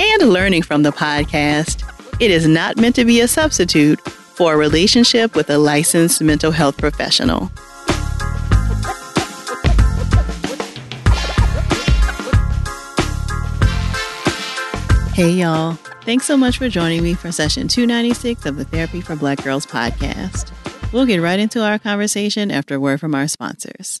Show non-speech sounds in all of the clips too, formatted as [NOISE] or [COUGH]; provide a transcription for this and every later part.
and learning from the podcast, it is not meant to be a substitute for a relationship with a licensed mental health professional. Hey, y'all. Thanks so much for joining me for session 296 of the Therapy for Black Girls podcast. We'll get right into our conversation after a word from our sponsors.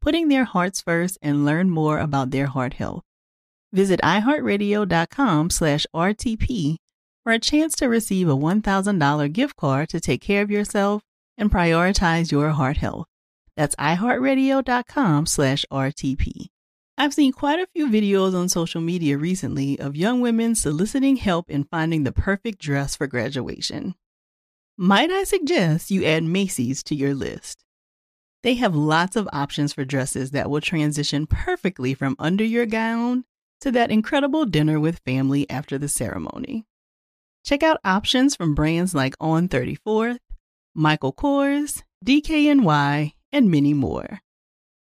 putting their hearts first and learn more about their heart health. Visit iHeartRadio.com slash RTP for a chance to receive a $1,000 gift card to take care of yourself and prioritize your heart health. That's iHeartRadio.com slash RTP. I've seen quite a few videos on social media recently of young women soliciting help in finding the perfect dress for graduation. Might I suggest you add Macy's to your list? They have lots of options for dresses that will transition perfectly from under your gown to that incredible dinner with family after the ceremony. Check out options from brands like On 34th, Michael Kors, DKNY, and many more.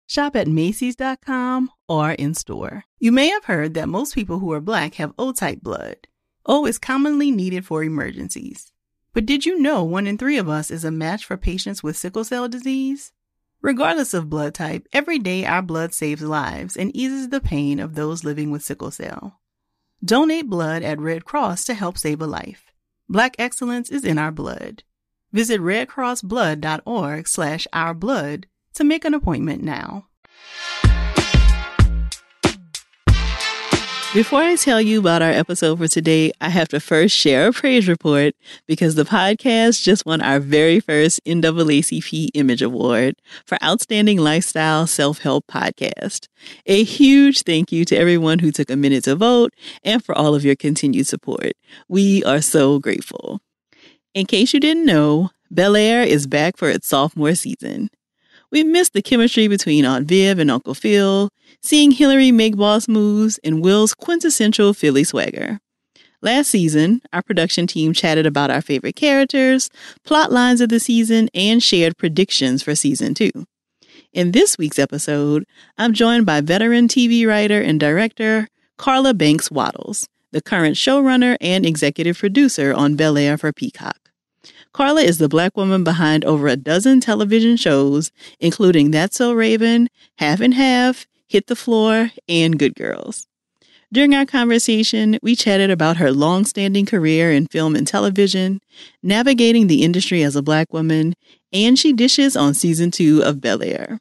Shop at Macy's.com or in store. You may have heard that most people who are black have O type blood. O is commonly needed for emergencies. But did you know one in three of us is a match for patients with sickle cell disease? Regardless of blood type, every day our blood saves lives and eases the pain of those living with sickle cell. Donate blood at Red Cross to help save a life. Black excellence is in our blood. Visit redcrossblood.org slash ourblood to make an appointment now. Before I tell you about our episode for today, I have to first share a praise report because the podcast just won our very first NAACP Image Award for Outstanding Lifestyle Self Help Podcast. A huge thank you to everyone who took a minute to vote and for all of your continued support. We are so grateful. In case you didn't know, Bel Air is back for its sophomore season. We missed the chemistry between Aunt Viv and Uncle Phil, seeing Hillary make boss moves, and Will's quintessential Philly swagger. Last season, our production team chatted about our favorite characters, plot lines of the season, and shared predictions for season two. In this week's episode, I'm joined by veteran TV writer and director Carla Banks Waddles, the current showrunner and executive producer on Bel Air for Peacock. Carla is the black woman behind over a dozen television shows, including That's So Raven, Half and Half, Hit the Floor, and Good Girls. During our conversation, we chatted about her long-standing career in film and television, navigating the industry as a black woman, and she dishes on season two of Bel Air.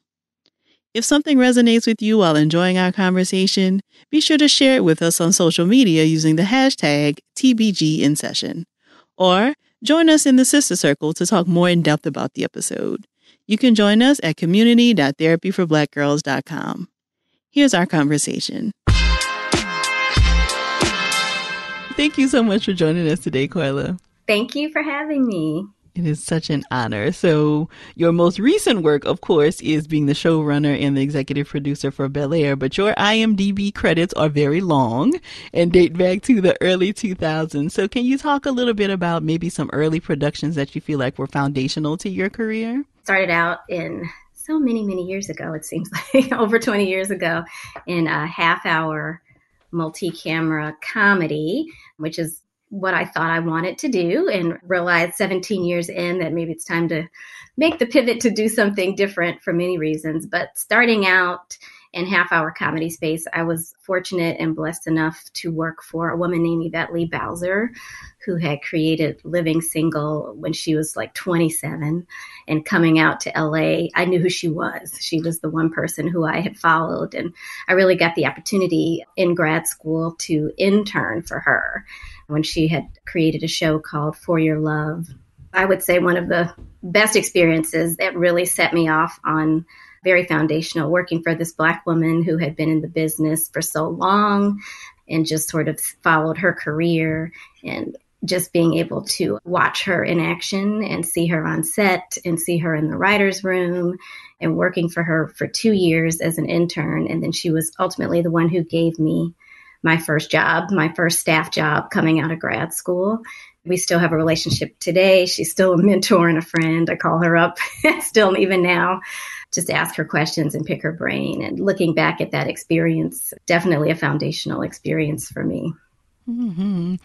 If something resonates with you while enjoying our conversation, be sure to share it with us on social media using the hashtag TBGInSession. Or join us in the Sister Circle to talk more in depth about the episode. You can join us at community.therapyforblackgirls.com. Here's our conversation. Thank you so much for joining us today, Carla. Thank you for having me. It is such an honor. So, your most recent work, of course, is being the showrunner and the executive producer for Bel Air, but your IMDb credits are very long and date back to the early 2000s. So, can you talk a little bit about maybe some early productions that you feel like were foundational to your career? Started out in so many, many years ago, it seems [LAUGHS] like over 20 years ago, in a half hour multi camera comedy, which is what I thought I wanted to do and realized 17 years in that maybe it's time to make the pivot to do something different for many reasons. But starting out in half hour comedy space, I was fortunate and blessed enough to work for a woman named Yvette Lee Bowser, who had created Living Single when she was like 27 and coming out to LA. I knew who she was. She was the one person who I had followed. And I really got the opportunity in grad school to intern for her when she had created a show called For Your Love. I would say one of the best experiences that really set me off on very foundational working for this black woman who had been in the business for so long and just sort of followed her career and just being able to watch her in action and see her on set and see her in the writer's room and working for her for two years as an intern. And then she was ultimately the one who gave me my first job, my first staff job coming out of grad school. We still have a relationship today. She's still a mentor and a friend. I call her up [LAUGHS] still, even now, just ask her questions and pick her brain. And looking back at that experience, definitely a foundational experience for me. Mm-hmm.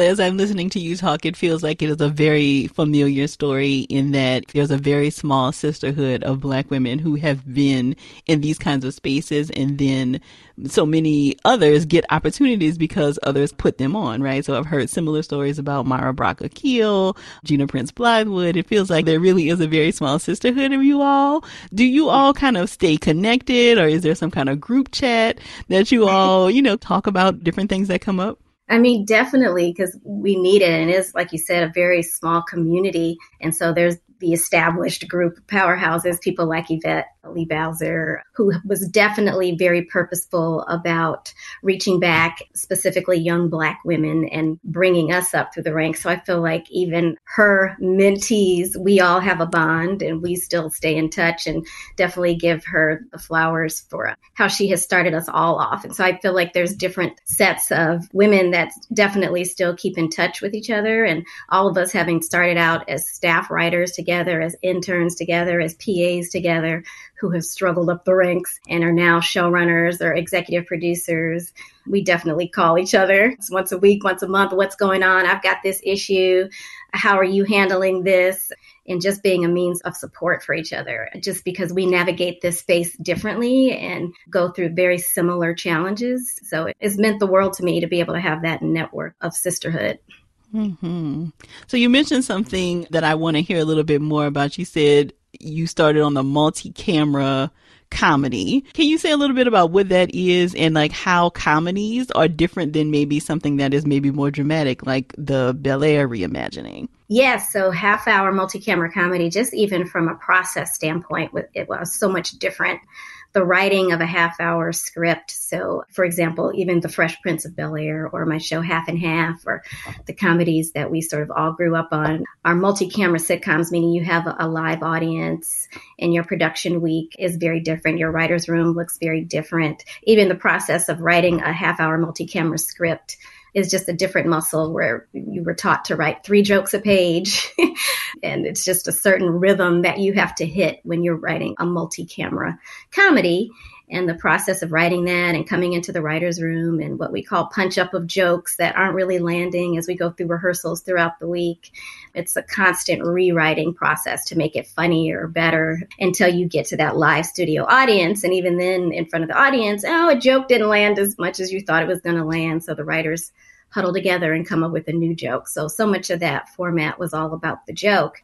As I'm listening to you talk, it feels like it is a very familiar story in that there's a very small sisterhood of Black women who have been in these kinds of spaces, and then so many others get opportunities because others put them on, right? So I've heard similar stories about Mara Brock Akil, Gina Prince Bythewood. It feels like there really is a very small sisterhood of you all. Do you all kind of stay connected, or is there some kind of group chat that you all, you know, talk about different things that come up? I mean, definitely, because we need it. And it is, like you said, a very small community. And so there's the established group powerhouses, people like Yvette Lee Bowser, who was definitely very purposeful about reaching back, specifically young Black women, and bringing us up through the ranks. So I feel like even her mentees, we all have a bond and we still stay in touch and definitely give her the flowers for how she has started us all off. And so I feel like there's different sets of women that definitely still keep in touch with each other. And all of us having started out as staff writers together, as interns together, as PAs together, who have struggled up the ranks and are now showrunners or executive producers. We definitely call each other once a week, once a month. What's going on? I've got this issue. How are you handling this? And just being a means of support for each other, just because we navigate this space differently and go through very similar challenges. So it's meant the world to me to be able to have that network of sisterhood. Mm-hmm. So you mentioned something that I want to hear a little bit more about. You said you started on the multi-camera comedy. Can you say a little bit about what that is and like how comedies are different than maybe something that is maybe more dramatic, like the Bel Air reimagining? Yes, so half hour multi camera comedy, just even from a process standpoint, it was so much different the writing of a half hour script. So, for example, even The Fresh Prince of Bel Air or my show Half and Half or the comedies that we sort of all grew up on are multi camera sitcoms, meaning you have a, live audience and your production week is very different. Your writer's room looks very different. Even the process of writing a half hour multi camera script is just a different muscle where you were taught to write three jokes a page. [LAUGHS] and it's just a certain rhythm that you have to hit when you're writing a multi camera comedy and the process of writing that and coming into the writer's room and what we call punch up of jokes that aren't really landing as we go through rehearsals throughout the week. It's a constant rewriting process to make it funnier or better until you get to that live studio audience. And even then, in front of the audience, oh, a joke didn't land as much as you thought it was going to land. So the writers huddle together and come up with a new joke. So, so much of that format was all about the joke.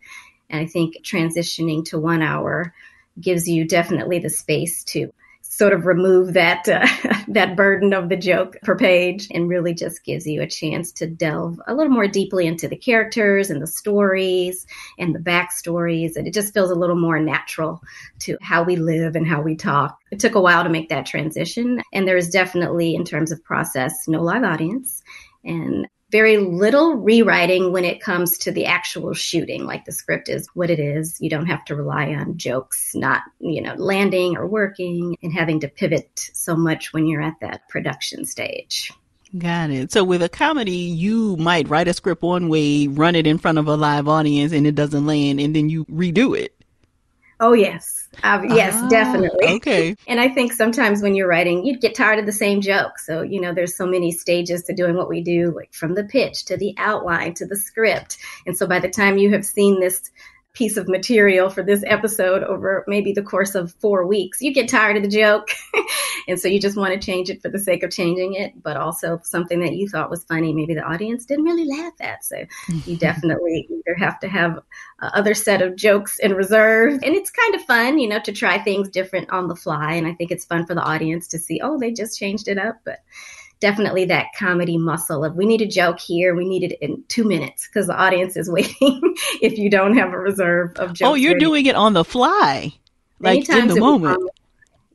And I think transitioning to one hour gives you definitely the space to sort of remove that uh, [LAUGHS] that burden of the joke per page and really just gives you a chance to delve a little more deeply into the characters and the stories and the backstories and it just feels a little more natural to how we live and how we talk it took a while to make that transition and there is definitely in terms of process no live audience and very little rewriting when it comes to the actual shooting. Like the script is what it is. You don't have to rely on jokes not, you know, landing or working and having to pivot so much when you're at that production stage. Got it. So with a comedy, you might write a script one way, run it in front of a live audience, and it doesn't land, and then you redo it. Oh, yes. Uh, yes, ah, definitely. Okay. [LAUGHS] And I think sometimes when you're writing, you'd get tired of the same joke. So, you know, there's so many stages to doing what we do, like from the pitch to the outline to the script. And so by the time you have seen this piece of material for this episode over maybe the course of four weeks. You get tired of the joke. [LAUGHS] and so you just want to change it for the sake of changing it, but also something that you thought was funny. Maybe the audience didn't really laugh at. So you [LAUGHS] definitely either have to have other set of jokes in reserve. And it's kind of fun, you know, to try things different on the fly. And I think it's fun for the audience to see, oh, they just changed it up. But definitely that comedy muscle of we need a joke here, we need it in two minutes because the audience is [LAUGHS] waiting if you don't have a reserve of jokes. Oh, you're ready. doing it on the fly, like in the moment.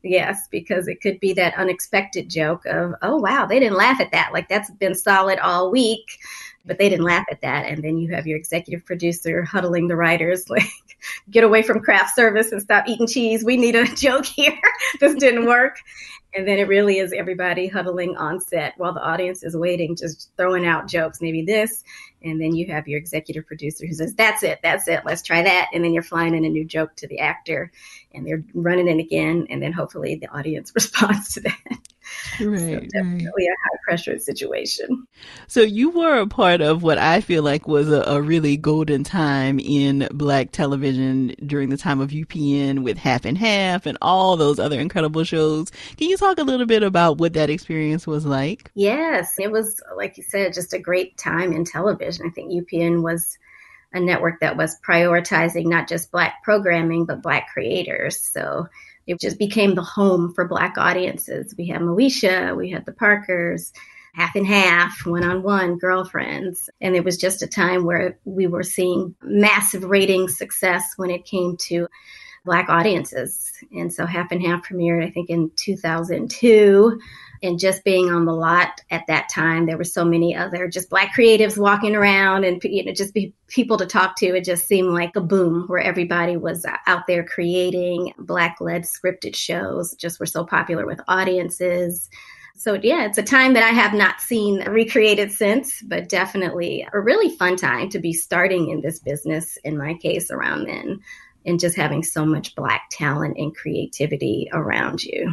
Yes, because it could be that unexpected joke of, oh, wow, they didn't laugh at that. Like that's been solid all week, but they didn't laugh at that. And then you have your executive producer huddling the writers, [LAUGHS] like, get away from craft service and stop eating cheese. We need a [LAUGHS] joke here. this didn't work. And then it really is everybody huddling on set while the audience is waiting, just throwing out jokes, maybe this. And then you have your executive producer who says, That's it, that's it, let's try that. And then you're flying in a new joke to the actor and they're running it again. And then hopefully the audience [LAUGHS] responds to that. Right, so definitely right. a high pressure situation. So you were a part of what I feel like was a, a, really golden time in black television during the time of UPN with Half and Half and all those other incredible shows. Can you talk a little bit about what that experience was like? Yes, it was like you said, just a great time in television. I think UPN was a network that was prioritizing not just black programming but black creators. So it just became the home for Black audiences. We had Moesha, we had the Parkers, half and half, one on one, girlfriends. And it was just a time where we were seeing massive rating success when it came to Black audiences. And so half and half premiered, I think, in 2002 and just being on the lot at that time there were so many other just black creatives walking around and you know just be people to talk to. It just seemed like a boom where everybody was uh, out there creating black led scripted shows just were so popular with audiences. So yeah it's a time that i have not seen recreated since but definitely a really fun time to be starting in this business in my case around then and just having so much black talent and creativity around you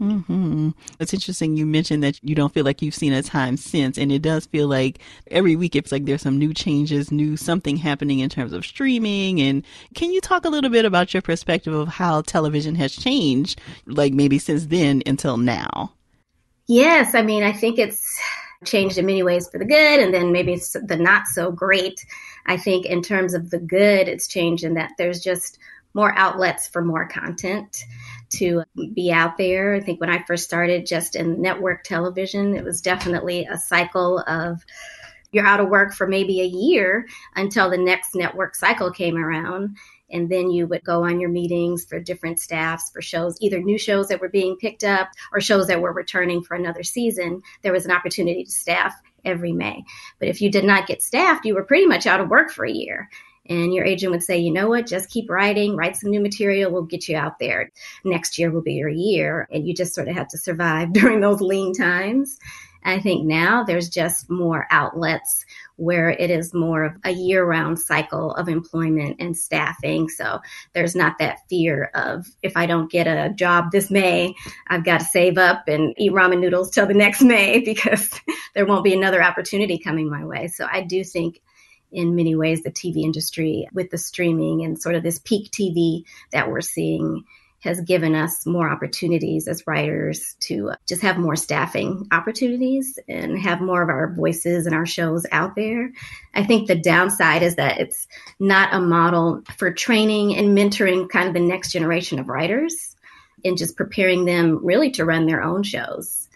Mm-hmm. It's interesting you mentioned that you don't feel like you've seen a time since, and it does feel like every week it's like there's some new changes, new something happening in terms of streaming. And can you talk a little bit about your perspective of how television has changed, like maybe since then until now? Yes, I mean, I think it's changed in many ways for the good, and then maybe it's the not so great. I think in terms of the good, it's changed in that there's just more outlets for more content to be out there. I think when I first started just in network television, it was definitely a cycle of you're out of work for maybe a year until the next network cycle came around. And then you would go on your meetings for different staffs for shows, either new shows that were being picked up or shows that were returning for another season. There was an opportunity to staff every May. But if you did not get staffed, you were pretty much out of work for a year and your agent would say, you know what, just keep writing, write some new material, we'll get you out there. Next year will be your year. And you just sort of have to survive [LAUGHS] during those lean times. I think now there's just more outlets where it is more of a year round cycle of employment and staffing. So there's not that fear of if I don't get a job this May, I've got to save up and eat ramen noodles till the next May [LAUGHS] because there won't be another opportunity coming my way. So I do think in many ways the TV industry with the streaming and sort of this peak TV that we're seeing has given us more opportunities as writers to just have more staffing opportunities and have more of our voices and our shows out there. I think the downside is that it's not a model for training and mentoring kind of the next generation of writers and just preparing them really to run their own shows.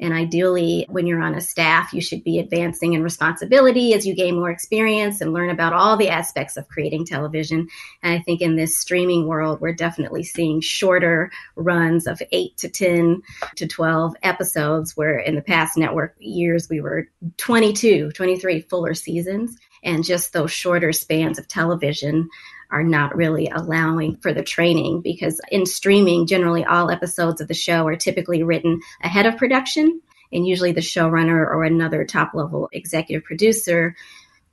And ideally, when you're on a staff, you should be advancing in responsibility as you gain more experience and learn about all the aspects of creating television. And I think in this streaming world, we're definitely seeing shorter runs of eight to 10 to 12 episodes, where in the past network years, we were 22, 23 fuller seasons. And just those shorter spans of television are not really allowing for the training because in streaming, generally all episodes of the show are typically written ahead of production. And usually the showrunner or another top level executive producer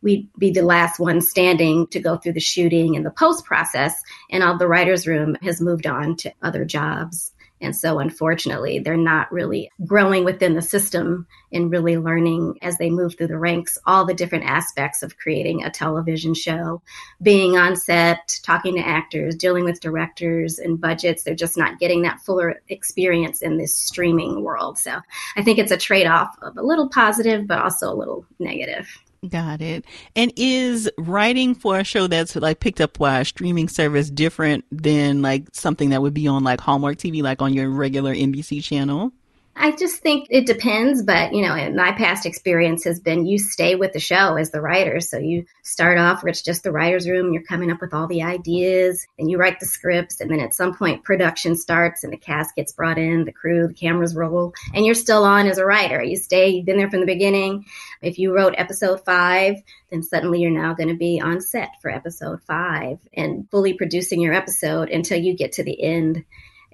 we'd be the last one standing to go through the shooting and the post process and all the writers room has moved on to other jobs and so, unfortunately, they're not really growing within the system and really learning as they move through the ranks all the different aspects of creating a television show, being on set, talking to actors, dealing with directors and budgets. They're just not getting that fuller experience in this streaming world. So, I think it's a trade off of a little positive, but also a little negative. Got it. And is writing for a show that's like picked up by a streaming service different than like something that would be on like Hallmark TV, like on your regular NBC channel? I just think it depends, but you know, my past experience has been you stay with the show as the writer. So you start off where it's just the writer's room, you're coming up with all the ideas and you write the scripts. And then at some point, production starts and the cast gets brought in, the crew, the cameras roll, and you're still on as a writer. You stay, you've been there from the beginning. If you wrote episode five, then suddenly you're now going to be on set for episode five and fully producing your episode until you get to the end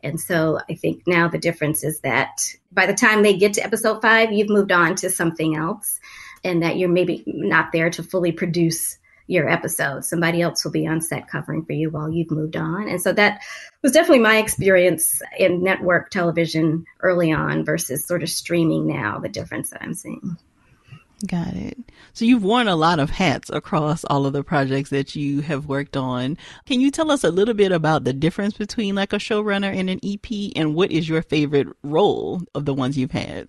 and so I think now the difference is that by the time they get to episode five, you've moved on to something else and that you're maybe not there to fully produce your episode. Somebody else will be on set covering for you while you've moved on. And so that was definitely my experience in network television early on versus sort of streaming now, the difference that I'm seeing. Got it. So you've worn a lot of hats across all of the projects that you have worked on. Can you tell us a little bit about the difference between like a showrunner and an EP and what is your favorite role of the ones you've had?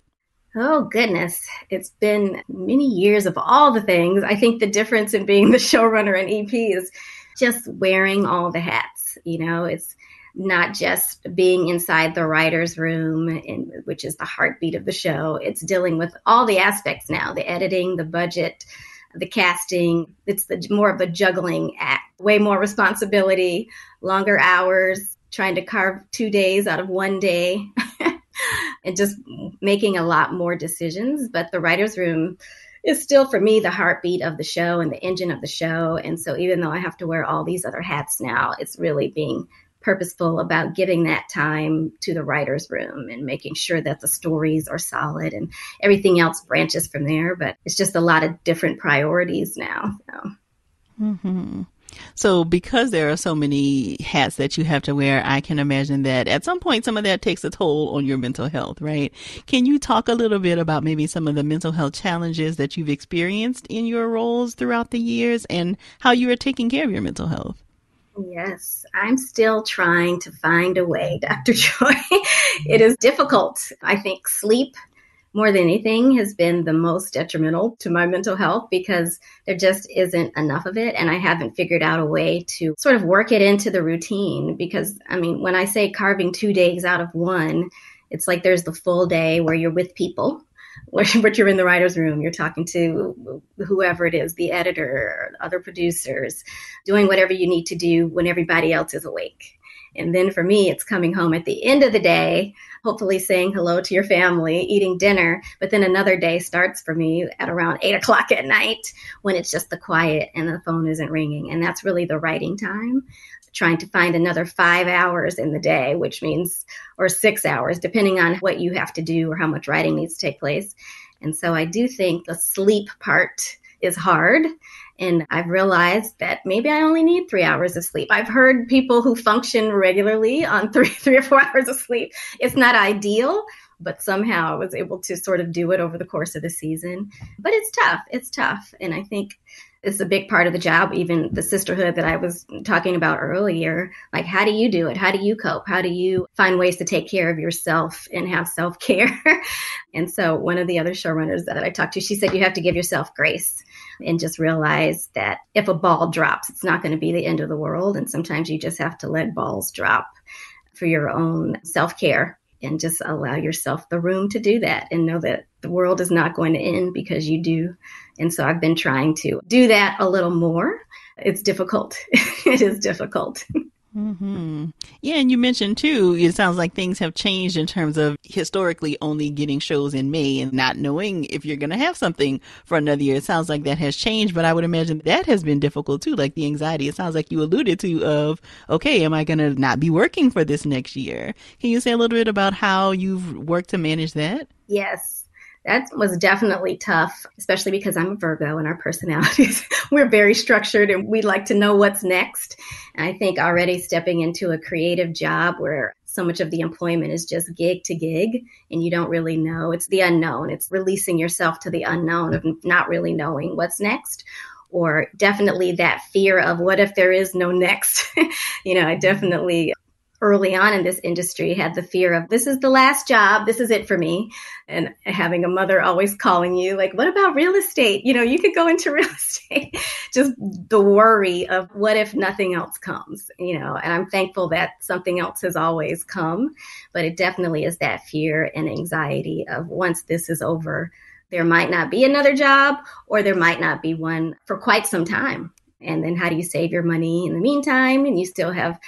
Oh, goodness. It's been many years of all the things. I think the difference in being the [LAUGHS] showrunner and EP is just wearing all the hats. You know, it's not just being inside the writer's room, in, which is the heartbeat of the show. It's dealing with all the aspects now the editing, the budget, the casting. It's the, more of a juggling act, way more responsibility, longer hours, trying to carve two days out of one day, [LAUGHS] and just making a lot more decisions. But the writer's room is still for me the heartbeat of the show and the engine of the show. And so even though I have to wear all these other hats now, it's really being purposeful about giving that time to the writer's room and making sure that the stories are solid and everything else branches from there. But it's just a lot of different priorities now. So. Mm-hmm. So, because there are so many hats that you have to wear, I can imagine that at some point some of that takes a toll on your mental health, right? Can you talk a little bit about maybe some of the mental health challenges that you've experienced in your roles throughout the years and how you are taking care of your mental health? Yes, I'm still trying to find a way, [LAUGHS] Dr. Joy. it is difficult. I think sleep more than anything has been the most detrimental to my mental health because there just isn't enough of it. And I haven't figured out a way to sort of work it into the routine. Because, I mean, when I say carving two days out of one, it's like there's the full day where you're with people [LAUGHS] but you're in the writer's room, you're talking to whoever it is, the editor, other producers, doing whatever you need to do when everybody else is awake. And then for me, it's coming home at the end of the day, hopefully saying hello to your family, eating dinner. But then another day starts for me at around eight o'clock at night when it's just the quiet and the phone isn't ringing. And that's really the writing time trying to find another five hours in the day, which means, or six hours, depending on what you have to do or how much writing needs to take place. And so I do think the sleep part is hard. And I've realized that maybe I only need three hours of sleep. I've heard people who function regularly on [LAUGHS] three, three or four hours of sleep. It's not ideal, but somehow I was able to sort of do it over the course of the season. But it's tough. It's tough. And I think is a big part of the job, even the sisterhood that I was talking about earlier. Like, how do you do it? How do you cope? How do you find ways to take care of yourself and have self care? [LAUGHS] and so, one of the other showrunners that I talked to, she said, you have to give yourself grace and just realize that if a ball drops, it's not going to be the end of the world. And sometimes you just have to let balls drop for your own self care and just allow yourself the room to do that and know that the world is not going to end because you do. And so I've been trying to do that a little more. It's difficult. [LAUGHS] it is difficult. Mm-hmm. Yeah, and you mentioned too, it sounds like things have changed in terms of historically only getting shows in May and not knowing if you're going to have something for another year. It sounds like that has changed, but I would imagine that has been difficult too, like the anxiety. It sounds like you alluded to of, okay, am I going to not be working for this next year? Can you say a little bit about how you've worked to manage that? Yes that was definitely tough, especially because I'm a Virgo and our personalities, [LAUGHS] we're very structured and we like to know what's next. And I think already stepping into a creative job where so much of the employment is just gig to gig and you don't really know. It's the unknown. It's releasing yourself to the unknown of not really knowing what's next or definitely that fear of what if there is no next. [LAUGHS] you know, I definitely early on in this industry had the fear of this is the last job, this is it for me. And having a mother always calling you, like, what about real estate? You know, you could go into [LAUGHS] real estate. Just the worry of what if nothing else comes, you know. And I'm thankful that something else has always come, but it definitely is that fear and anxiety of once this is over, there might not be another job or there might not be one for quite some time. And then how do you save your money in the meantime? And you still have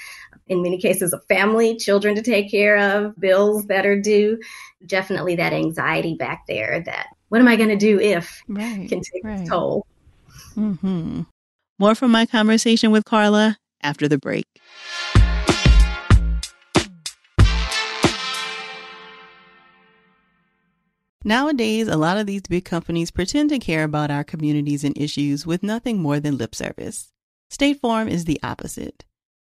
in many cases a family, children to take care of, bills that are due. Definitely that anxiety back there that what am I going to do if right, can take right. its toll. Mm-hmm. More from my conversation with Carla after the break. Nowadays, a lot of these big companies pretend to care about our communities and issues with nothing more than lip service. State Farm is the opposite.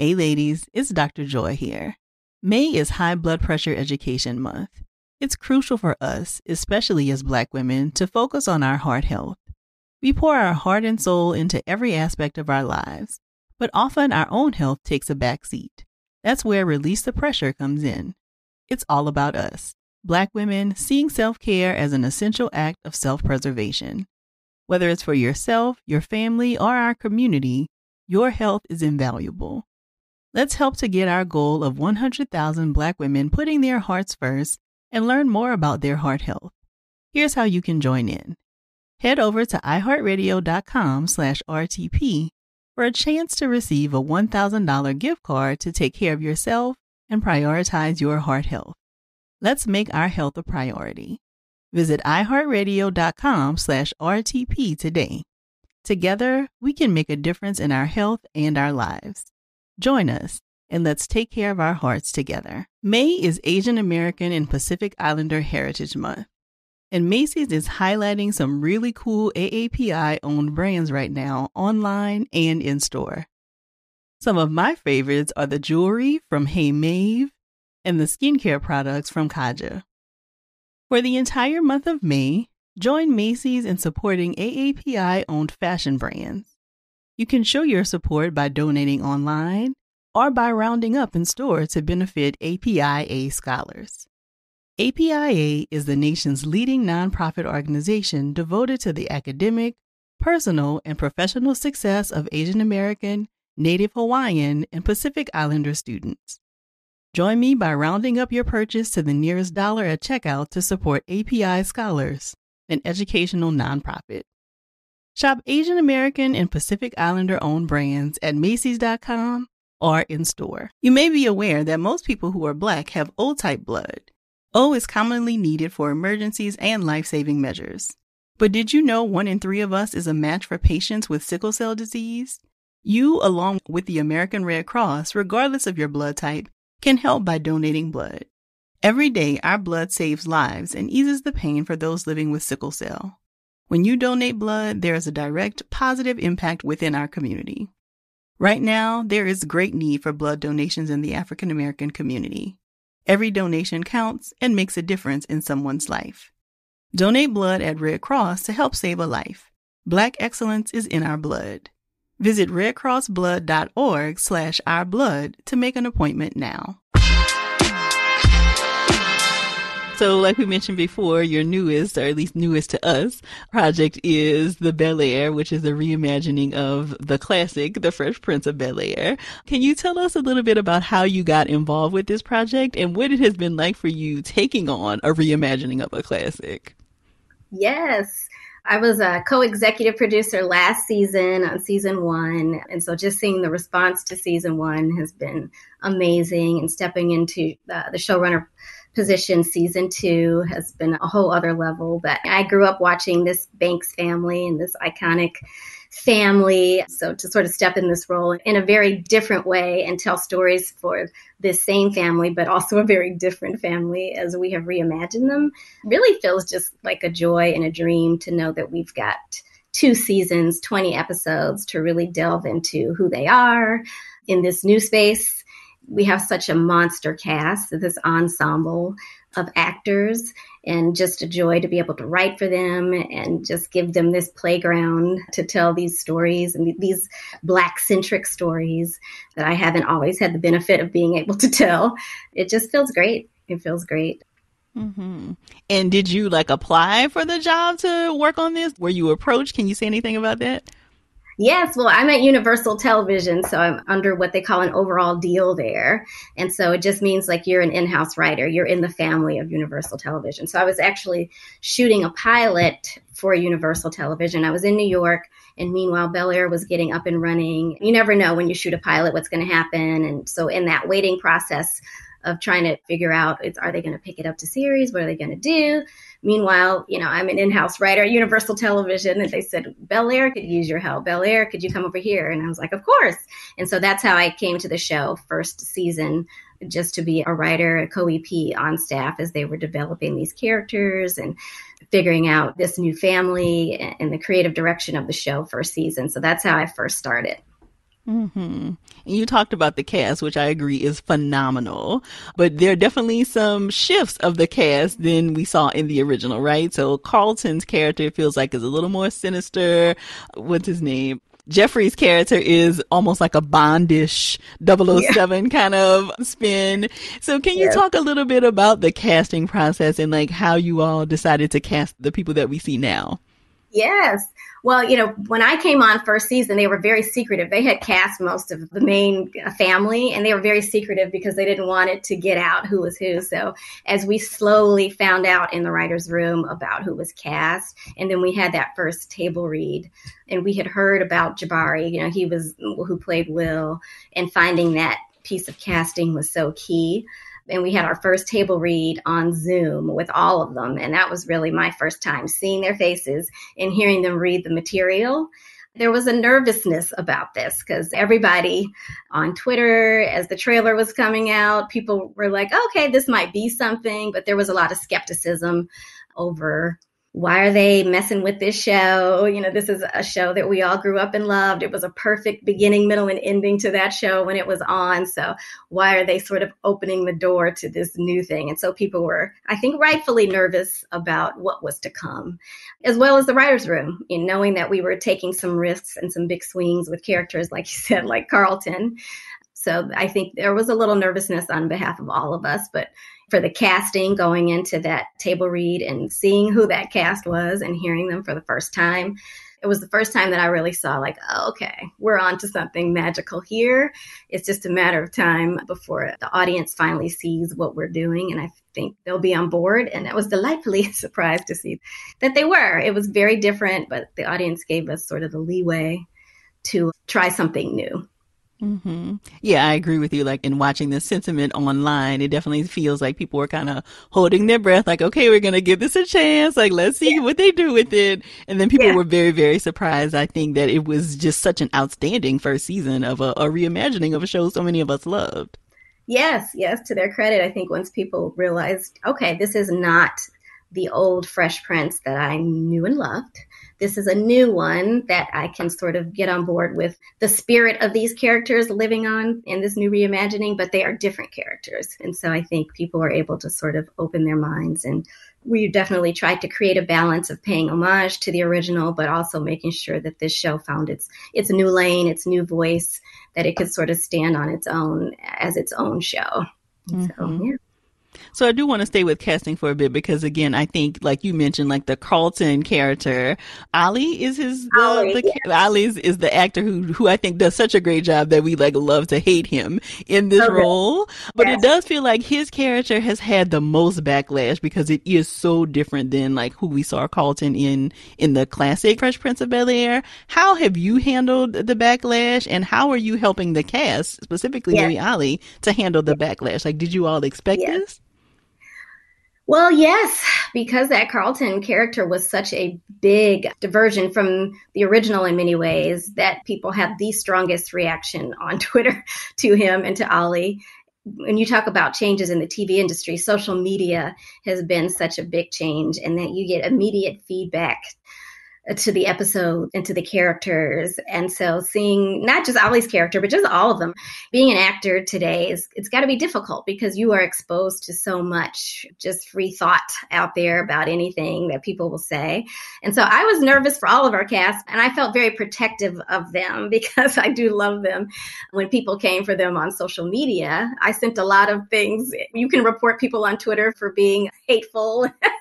Hey, ladies, it's Dr. Joy here. May is High Blood Pressure Education Month. It's crucial for us, especially as Black women, to focus on our heart health. We pour our heart and soul into every aspect of our lives, but often our own health takes a back seat. That's where Release the Pressure comes in. It's all about us, Black women, seeing self care as an essential act of self preservation. Whether it's for yourself, your family, or our community, your health is invaluable. Let's help to get our goal of 100,000 Black women putting their hearts first and learn more about their heart health. Here's how you can join in. Head over to iheartradio.com slash RTP for a chance to receive a $1,000 gift card to take care of yourself and prioritize your heart health. Let's make our health a priority. Visit iheartradio.com slash RTP today. Together, we can make a difference in our health and our lives. Join us and let's take care of our hearts together. May is Asian American and Pacific Islander Heritage Month. And Macy's is highlighting some really cool AAPI owned brands right now, online and in store. Some of my favorites are the jewelry from Hey Maeve and the skincare products from Kaja. For the entire month of May, join Macy's in supporting AAPI owned fashion brands. You can show your support by donating online or by rounding up in store to benefit APIA scholars. APIA is the nation's leading nonprofit organization devoted to the academic, personal, and professional success of Asian American, Native Hawaiian, and Pacific Islander students. Join me by rounding up your purchase to the nearest dollar at checkout to support API Scholars, an educational nonprofit. Shop Asian American and Pacific Islander owned brands at Macy's.com or in store. You may be aware that most people who are Black have O type blood. O is commonly needed for emergencies and life saving measures. But did you know one in three of us is a match for patients with sickle cell disease? You, along with the American Red Cross, regardless of your blood type, can help by donating blood. Every day, our blood saves lives and eases the pain for those living with sickle cell. When you donate blood, there is a direct positive impact within our community. Right now, there is great need for blood donations in the African American community. Every donation counts and makes a difference in someone's life. Donate blood at Red Cross to help save a life. Black excellence is in our blood. Visit redcrossblood.org slash ourblood to make an appointment now. So, like we mentioned before, your newest, or at least newest to us, project is The Bel Air, which is a reimagining of the classic, The Fresh Prince of Bel Air. Can you tell us a little bit about how you got involved with this project and what it has been like for you taking on a reimagining of a classic? Yes. I was a co executive producer last season on season one. And so just seeing the response to season one has been amazing. And stepping into the, the showrunner position season two has been a whole other level. But I grew up watching this Banks family and this iconic family. So to sort of step in this role in a very different way and tell stories for this same family, but also a very different family as we have reimagined them, really feels just like a joy and a dream to know that we've got two seasons, 20 episodes to really delve into who they are in this new space. We have such a monster cast, this ensemble of actors and just a joy to be able to write for them and just give them this playground to tell these stories and these black centric stories that I haven't always had the benefit of being able to tell. It just feels great. It feels great. Mm-hmm. And did you like apply for the job to work on this? Were you approached? Can you say anything about that? Yes, well, I'm at Universal Television, so I'm under what they call an overall deal there. And so it just means like you're an in house writer, you're in the family of Universal Television. So I was actually shooting a pilot for Universal Television. I was in New York, and meanwhile, Bel Air was getting up and running. You never know when you shoot a pilot what's going to happen. And so in that waiting process, of trying to figure out are they going to pick it up to series what are they going to do Meanwhile, you know, I'm an in-house writer at Universal Television, and they said Bel Air could use your help. Bel Air, could you come over here? And I was like, of course. And so that's how I came to the show first season, just to be a writer, a co-EP on staff as they were developing these characters and figuring out this new family and the creative direction of the show first season. So that's how I first started. Mm-hmm. You talked about the cast, which I agree is phenomenal, but there are definitely some shifts of the cast than we saw in the original, right? So Carlton's character feels like is a little more sinister. What's his name? Jeffrey's character is almost like a Bondish 007 yeah. kind of spin. So can you yes. talk a little bit about the casting process and like how you all decided to cast the people that we see now? Yes. Well, you know, when I came on first season, they were very secretive. They had cast most of the main uh, family and they were very secretive because they didn't want it to get out who was who. So as we slowly found out in the writer's room about who was cast, and then we had that first table read and we had heard about Jabari, you know, he was who played Will and finding that piece of casting was so key and we had our first table read on Zoom with all of them. And that was really my first time seeing their faces and hearing them read the material. There was a nervousness about this because everybody on Twitter, as the trailer was coming out, people were like, okay, this might be something, but there was a lot of skepticism over why are they messing with this show? You know, this is a show that we all grew up and loved. It was a perfect beginning, middle, and ending to that show when it was on. So why are they sort of opening the door to this new thing? And so people were, I think, rightfully nervous about what was to come, as well as the writer's room, in knowing that we were taking some risks and some big swings with characters, like you [LAUGHS] said, like Carlton. So I think there was a little nervousness on behalf of all of us, but for the casting going into that table read and seeing who that cast was and hearing them for the first time. it was the first time that I really saw, like, oh, okay, we're on to something magical here. It's just a matter of time before the audience finally sees what we're doing. And I think they'll be on board. And I was delightfully [LAUGHS] surprised to see that they were. It was very different, but the audience gave us sort of the leeway to try something new. Mm-hmm. Yeah, I agree with you. Like in watching the sentiment online, it definitely feels like people are kind of holding their breath, like, okay, we're going to give this a chance. Like, let's see yeah. what they do with it. And then people yeah. were very, very surprised. I think that it was just such an outstanding first season of a, a reimagining of a show so many of us loved. Yes, yes, to their credit, I think once people realized, okay, this is not the old Fresh Prince that I knew and loved this is a new one that I can sort of get on board with the spirit of these characters living on in this new reimagining, but they are different characters. And so I think people are able to sort of open their minds and we definitely tried to create a balance of paying homage to the original, but also making sure that this show found its its new lane, its new voice, that it could sort of stand on its own as its own show. Mm-hmm. So yeah. So I do want to stay with casting for a bit because again, I think like you mentioned, like the Carlton character, Ali is his, the, Ali, the, yes. Ali is, is, the actor who, who I think does such a great job that we like love to hate him in this okay. role. But yes. it does feel like his character has had the most backlash because it is so different than like who we saw Carlton in, in the classic Fresh Prince of Bel Air. How have you handled the backlash and how are you helping the cast, specifically yes. Ali, to handle the backlash? Like, did you all expect this? Well, yes, because that Carlton character was such a big diversion from the original in many ways that people had the strongest reaction on [LAUGHS] Twitter to him and to Ali. When you talk about changes in the TV industry, social media has been such a big change, and that you get immediate feedback to the episode and to the characters. And so seeing not just Olly's character, but just all of them, being an actor today is it's got to be difficult because you are exposed to so much just free thought out there about anything that people will say. And so I was nervous for all of our cast and I felt very protective of them [LAUGHS] because I do love them. When people came for them on social media, I sent a lot of things. You can report people on Twitter for being hateful. [LAUGHS]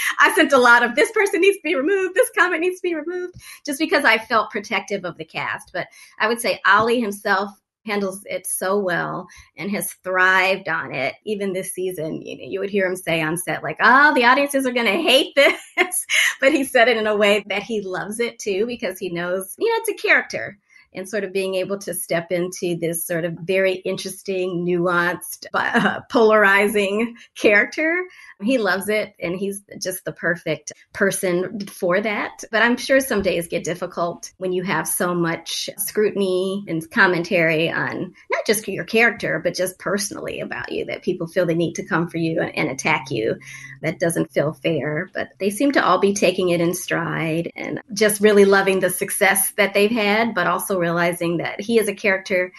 [LAUGHS] I sent a lot of this person needs to be removed, this comment needs to be removed, just because I felt protective of the cast. But I would say Ali himself handles it so well and has thrived on it. Even this season, you know, you would hear him say on set, like, "Oh, the audiences are going to hate this," [LAUGHS] but he said it in a way that he loves it too because he knows, you know, it's a character and sort of being able to step into this sort of very interesting, nuanced, [LAUGHS] uh, polarizing character. He loves it and he's just the perfect person for that. But I'm sure some days get difficult when you have so much scrutiny and commentary on not just your character, but just personally about you that people feel they need to come for you and, and attack you. That doesn't feel fair. But they seem to all be taking it in stride and just really loving the success that they've had, but also realizing that he is a character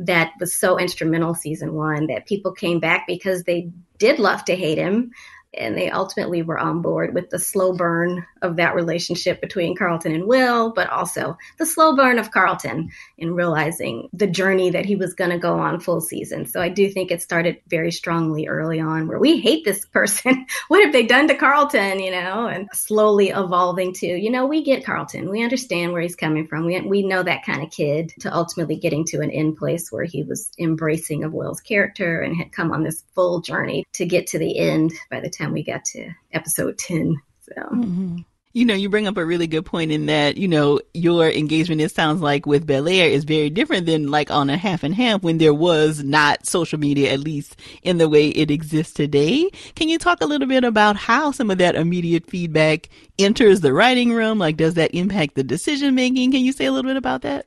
that was so instrumental season one that people came back because they did love to hate him and they ultimately were on board with the slow burn of that relationship between Carlton and Will, but also the slow burn of Carlton in realizing the journey that he was going to go on full season. So I do think it started very strongly early on where we hate this person. [LAUGHS] what have they done to Carlton, you know, and slowly evolving to, you know, we get Carlton. We understand where he's coming from. We, we know that kind of kid to ultimately getting to an end place where he was embracing of Will's character and had come on this full journey to get to the end by the time we got to episode 10. So. Mm-hmm. You know, you bring up a really good point in that, you know, your engagement, it sounds like with Bel Air is very different than like on a half and half when there was not social media, at least in the way it exists today. Can you talk a little bit about how some of that immediate feedback enters the writing room? Like, does that impact the decision making? Can you say a little bit about that?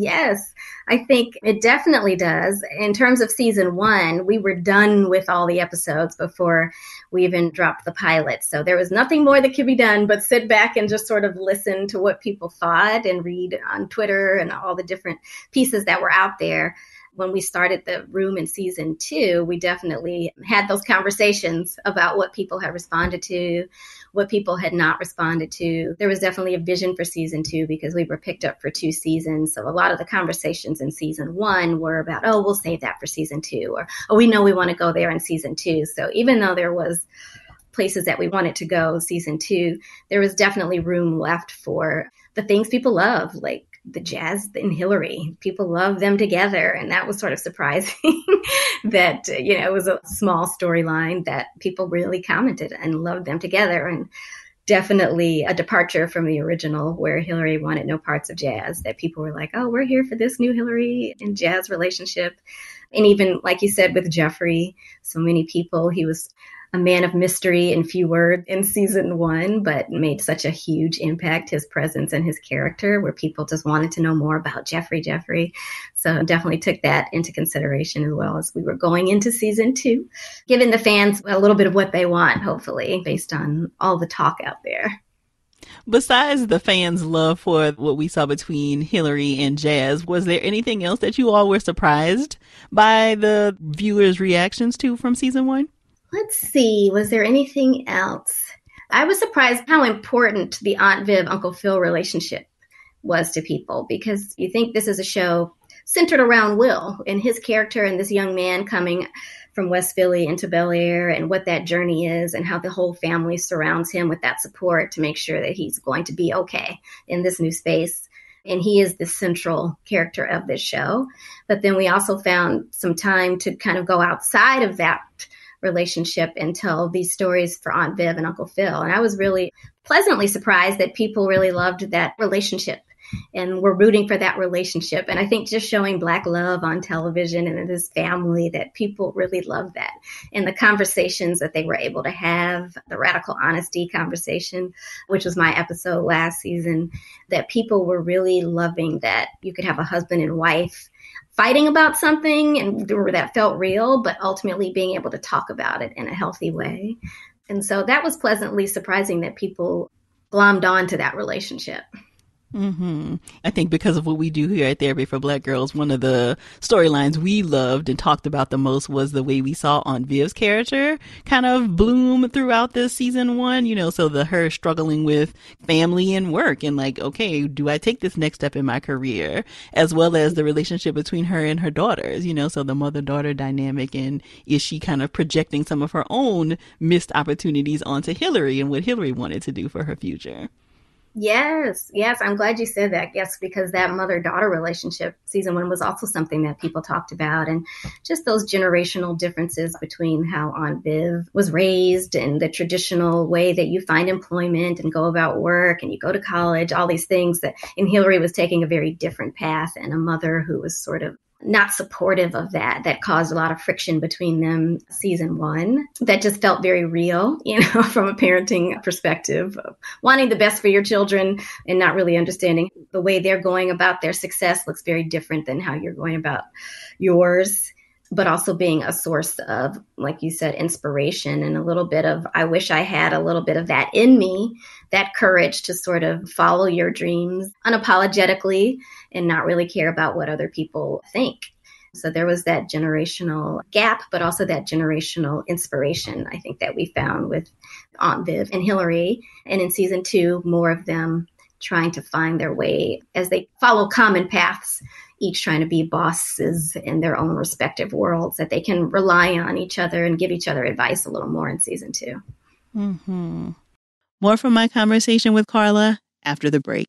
Yes, I think it definitely does. In terms of season one, we were done with all the episodes before we even dropped the pilot. So there was nothing more that could be done but sit back and just sort of listen to what people thought and read on Twitter and all the different pieces that were out there when we started the room in season two, we definitely had those conversations about what people had responded to, what people had not responded to. There was definitely a vision for season two because we were picked up for two seasons. So a lot of the conversations in season one were about, oh, we'll save that for season two, or oh, we know we want to go there in season two. So even though there was places that we wanted to go season two, there was definitely room left for the things people love, like the jazz and Hillary. People love them together. And that was sort of surprising [LAUGHS] that, uh, you know, it was a small storyline that people really commented and loved them together. And definitely a departure from the original where Hillary wanted no parts of jazz, that people were like, oh, we're here for this new Hillary and jazz relationship. And even, like you said, with Jeffrey, so many people, he was a man of mystery and few words in season one, but made such a huge impact, his presence and his character, where people just wanted to know more about Jeffrey Jeffrey. So definitely took that into consideration as well as we were going into season two, giving the fans a little bit of what they want, hopefully, based on all the talk out there. Besides the fans' love for what we saw between Hillary and Jazz, was there anything else that you all were surprised by the viewers' reactions to from season one? Let's see, was there anything else? I was surprised how important the Aunt Viv Uncle Phil relationship was to people because you think this is a show centered around Will and his character and this young man coming from West Philly into Bel Air and what that journey is and how the whole family surrounds him with that support to make sure that he's going to be okay in this new space. And he is the central character of this show. But then we also found some time to kind of go outside of that relationship and tell these stories for Aunt Viv and Uncle Phil. And I was really pleasantly surprised that people really loved that relationship and were rooting for that relationship. And I think just showing Black love on television and in this family that people really love that. And the conversations that they were able to have, the radical honesty conversation, which was my episode last season, that people were really loving that you could have a husband and wife fighting about something and that felt real, but ultimately being able to talk about it in a healthy way. And so that was pleasantly surprising that people glommed on to that relationship. Mm-hmm. I think because of what we do here at Therapy for Black Girls, one of the storylines we loved and talked about the most was the way we saw Aunt Viv's character kind of bloom throughout this season one. You know, so the her struggling with family and work and like, okay, do I take this next step in my career? As well as the relationship between her and her daughters. You know, so the mother daughter dynamic and is she kind of projecting some of her own missed opportunities onto Hillary and what Hillary wanted to do for her future? Yes, yes. I'm glad you said that. Yes, because that mother daughter relationship, season one, was also something that people talked about. And just those generational differences between how Aunt Viv was raised and the traditional way that you find employment and go about work and you go to college, all these things that, and Hillary was taking a very different path and a mother who was sort of not supportive of that that caused a lot of friction between them season one. That just felt very real [LAUGHS] you know from a parenting perspective wanting the best for your children and not really understanding the way they're going about their success looks very different than how you're going about yours but also being a source of, like you said, inspiration and a little bit of, I wish I had a little bit of that in me, that courage to sort of follow your dreams unapologetically and not really care about what other people think. So there was that generational gap, but also that generational inspiration, I think, that we found with Aunt Viv and Hillary. And in season two, more of them trying to find their way as they follow common paths each trying to be bosses in their own respective worlds that they can rely on each other and give each other advice a little more in season 2 mm-hmm. More from my conversation with Carla after the break.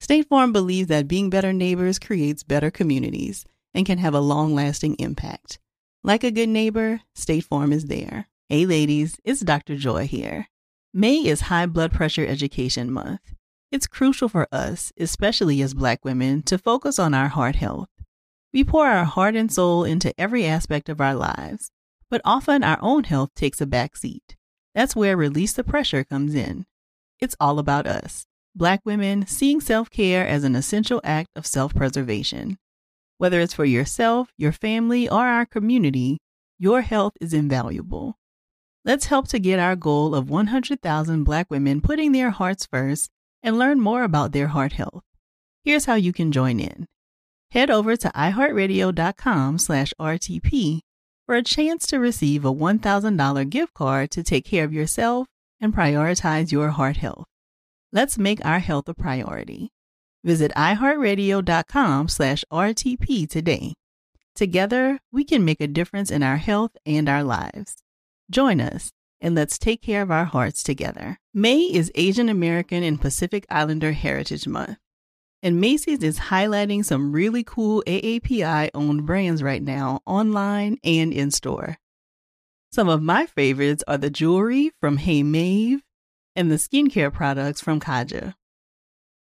State Farm believes that being better neighbors creates better communities and can have a long lasting impact. Like a good neighbor, State Farm is there. Hey ladies, it's Dr. Joy here. May is High Blood Pressure Education Month. It's crucial for us, especially as Black women, to focus on our heart health. We pour our heart and soul into every aspect of our lives, but often our own health takes a back seat. That's where Release the Pressure comes in. It's all about us, Black women, seeing self care as an essential act of self preservation. Whether it's for yourself, your family, or our community, your health is invaluable. Let's help to get our goal of 100,000 Black women putting their hearts first and learn more about their heart health. Here's how you can join in. Head over to iheartradio.com slash RTP for a chance to receive a $1,000 gift card to take care of yourself and prioritize your heart health. Let's make our health a priority. Visit iheartradio.com slash RTP today. Together, we can make a difference in our health and our lives. Join us and let's take care of our hearts together. May is Asian American and Pacific Islander Heritage Month. And Macy's is highlighting some really cool AAPI owned brands right now, online and in store. Some of my favorites are the jewelry from Hey Maeve and the skincare products from Kaja.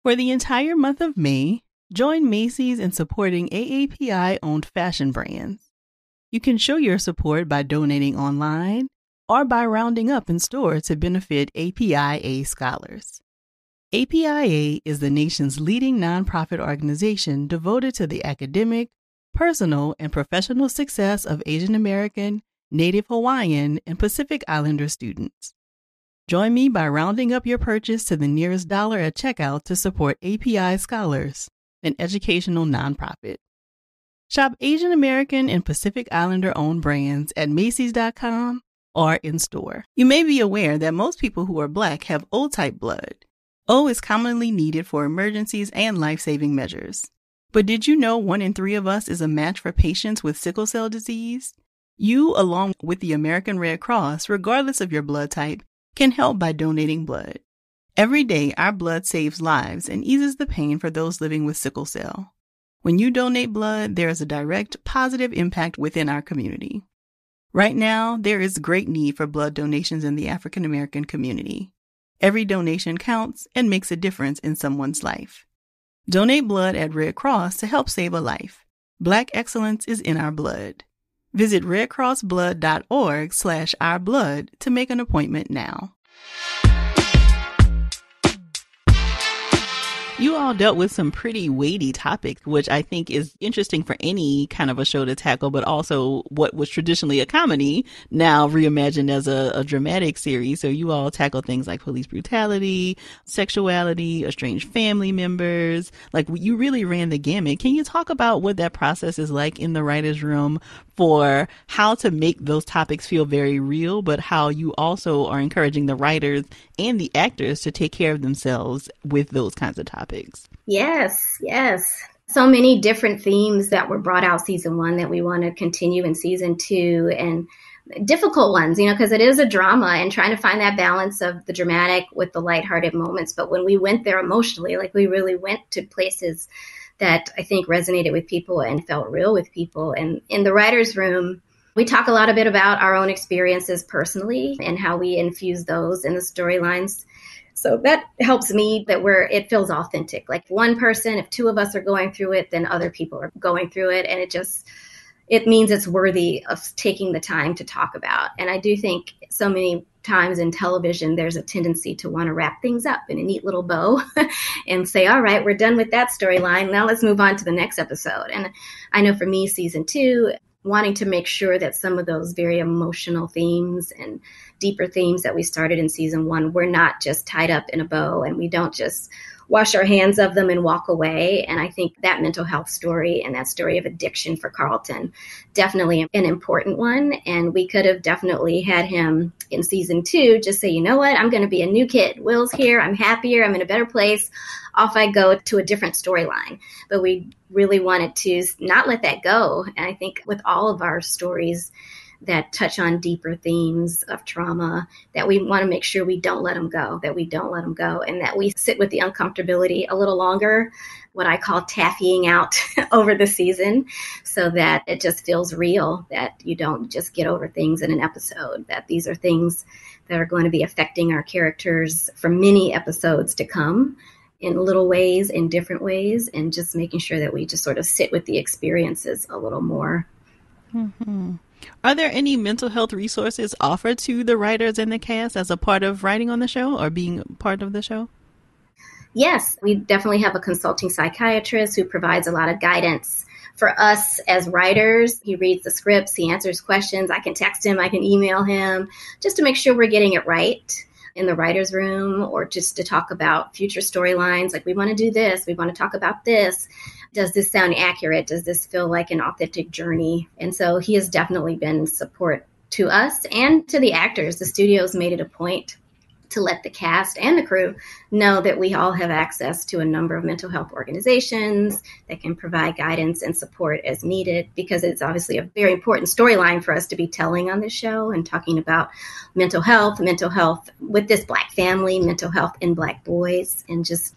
For the entire month of May, join Macy's in supporting AAPI owned fashion brands. You can show your support by donating online or by rounding up in store to benefit APIA scholars. APIA is the nation's leading nonprofit organization devoted to the academic, personal, and professional success of Asian American, Native Hawaiian, and Pacific Islander students. Join me by rounding up your purchase to the nearest dollar at checkout to support API Scholars, an educational nonprofit. Shop Asian American and Pacific Islander owned brands at Macy's.com or in store. You may be aware that most people who are Black have O type blood. O is commonly needed for emergencies and life saving measures. But did you know one in three of us is a match for patients with sickle cell disease? You, along with the American Red Cross, regardless of your blood type, can help by donating blood. Every day, our blood saves lives and eases the pain for those living with sickle cell. When you donate blood, there is a direct positive impact within our community. Right now, there is great need for blood donations in the African American community. Every donation counts and makes a difference in someone's life. Donate blood at Red Cross to help save a life. Black excellence is in our blood. Visit redcrossblood.org slash ourblood to make an appointment now. You all dealt with some pretty weighty topics, which I think is interesting for any kind of a show to tackle, but also what was traditionally a comedy now reimagined as a, a dramatic series. So you all tackle things like police brutality, sexuality, estranged family members. Like you really ran the gamut. Can you talk about what that process is like in the writer's room for how to make those topics feel very real, but how you also are encouraging the writers and the actors to take care of themselves with those kinds of topics. Yes, yes. So many different themes that were brought out season one that we want to continue in season two and difficult ones, you know, because it is a drama and trying to find that balance of the dramatic with the lighthearted moments. But when we went there emotionally, like we really went to places that I think resonated with people and felt real with people. And in the writer's room, we talk a lot a bit about our own experiences personally and how we infuse those in the storylines. So that helps me that where it feels authentic. Like one person, if two of us are going through it, then other people are going through it. And it just, it means it's worthy of taking the time to talk about. And I do think so many times in television, there's a tendency to want to wrap things up in a neat little bow [LAUGHS] and say, all right, we're done with that storyline. Now let's move on to the next episode. And I know for me, season two, wanting to make sure that some of those very emotional themes and deeper themes that we started in season one, we're not just tied up in a bow and we don't just wash our hands of them and walk away. And I think that mental health story and that story of addiction for Carlton, definitely an important one. And we could have definitely had him in season two just say, you know what, I'm going to be a new kid. Will's here. I'm happier. I'm in a better place. Off I go to a different storyline. But we really wanted to not let that go. And I think with all of our stories, that touch on deeper themes of trauma that we want to make sure we don't let them go, that we don't let them go, and that we sit with the uncomfortability a little longer, what I call taffying out [LAUGHS] over the season, so that it just feels real, that you don't just get over things in an episode, that these are things that are going to be affecting our characters for many episodes to come in little ways, in different ways, and just making sure that we just sort of sit with the experiences a little more. Mm-hmm. Are there any mental health resources offered to the writers and the cast as a part of writing on the show or being part of the show? Yes, we definitely have a consulting psychiatrist who provides a lot of guidance for us as writers. He reads the scripts, he answers questions. I can text him, I can email him just to make sure we're getting it right in the writer's room or just to talk about future storylines. Like, we want to do this, we want to talk about this. Does this sound accurate? Does this feel like an authentic journey? And so he has definitely been support to us and to the actors. The studios made it a point to let the cast and the crew know that we all have access to a number of mental health organizations that can provide guidance and support as needed because it's obviously a very important storyline for us to be telling on this show and talking about mental health, mental health with this black family, mental health in black boys, and just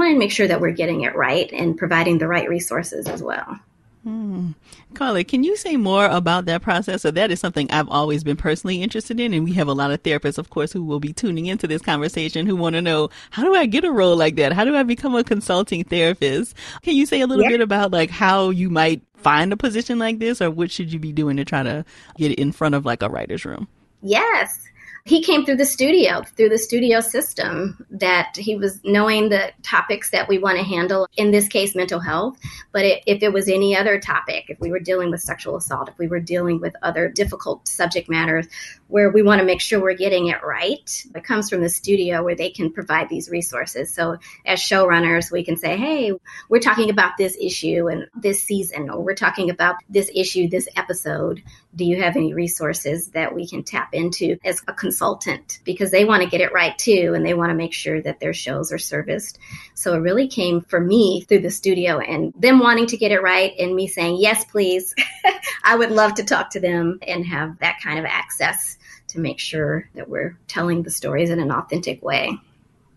want to make sure that we're getting it right and providing the right resources as well. Hmm. Carla, can you say more about that process? So that is something I've always been personally interested in, and we have a lot of therapists, of course, who will be tuning into this conversation who want to know how do I get a role like that? How do I become a consulting therapist? Can you say a little yeah. bit about like how you might find a position like this, or what should you be doing to try to get in front of like a writer's room? Yes he came through the studio, through the studio system, that he was knowing the topics that we want to handle, in this case, mental health. But it, if it was any other topic, if we were dealing with sexual assault, if we were dealing with other difficult subject matters where we want to make sure we're getting it right, it comes from the studio where they can provide these resources. So as showrunners, we can say, hey, we're talking about this issue and this season, or we're talking about this issue, this episode. Do you have any resources that we can tap into as a consultant because they want to get it right too and they want to make sure that their shows are serviced. So it really came for me through the studio and them wanting to get it right and me saying, yes, please. [LAUGHS] I would love to talk to them and have that kind of access to make sure that we're telling the stories in an authentic way.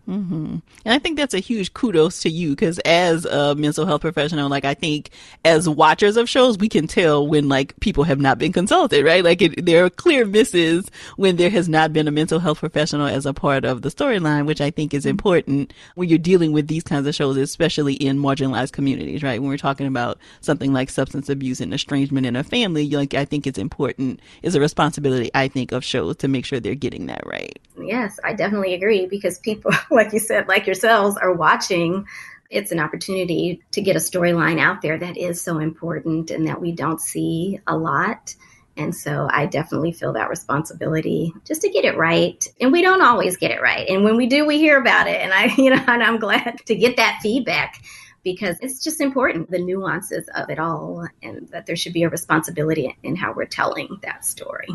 Mm-hmm. And I think that's a huge kudos to you because as a mental health professional, like I think as watchers of shows, we can tell when like people have not been consulted, right? Like it, there are clear misses when there has not been a mental health professional as a part of the storyline, which I think is mm-hmm. important when you're dealing with these kinds of shows, especially in marginalized communities, right? When we're talking about something like substance abuse and estrangement in a family, like I think it's important, is a responsibility, I think, of shows to make sure they're getting that right. Yes, I definitely agree because people [LAUGHS] like you said, like yourselves, are watching, it's an opportunity to get a storyline out there that is so important and that we don't see a lot. And so I definitely feel that responsibility just to get it right. And we don't always get it right. And when we do, we hear about it. And I, [LAUGHS] you know, and I'm glad to get that feedback because it's just important the nuances of it all and that there should be a responsibility in how we're telling that story.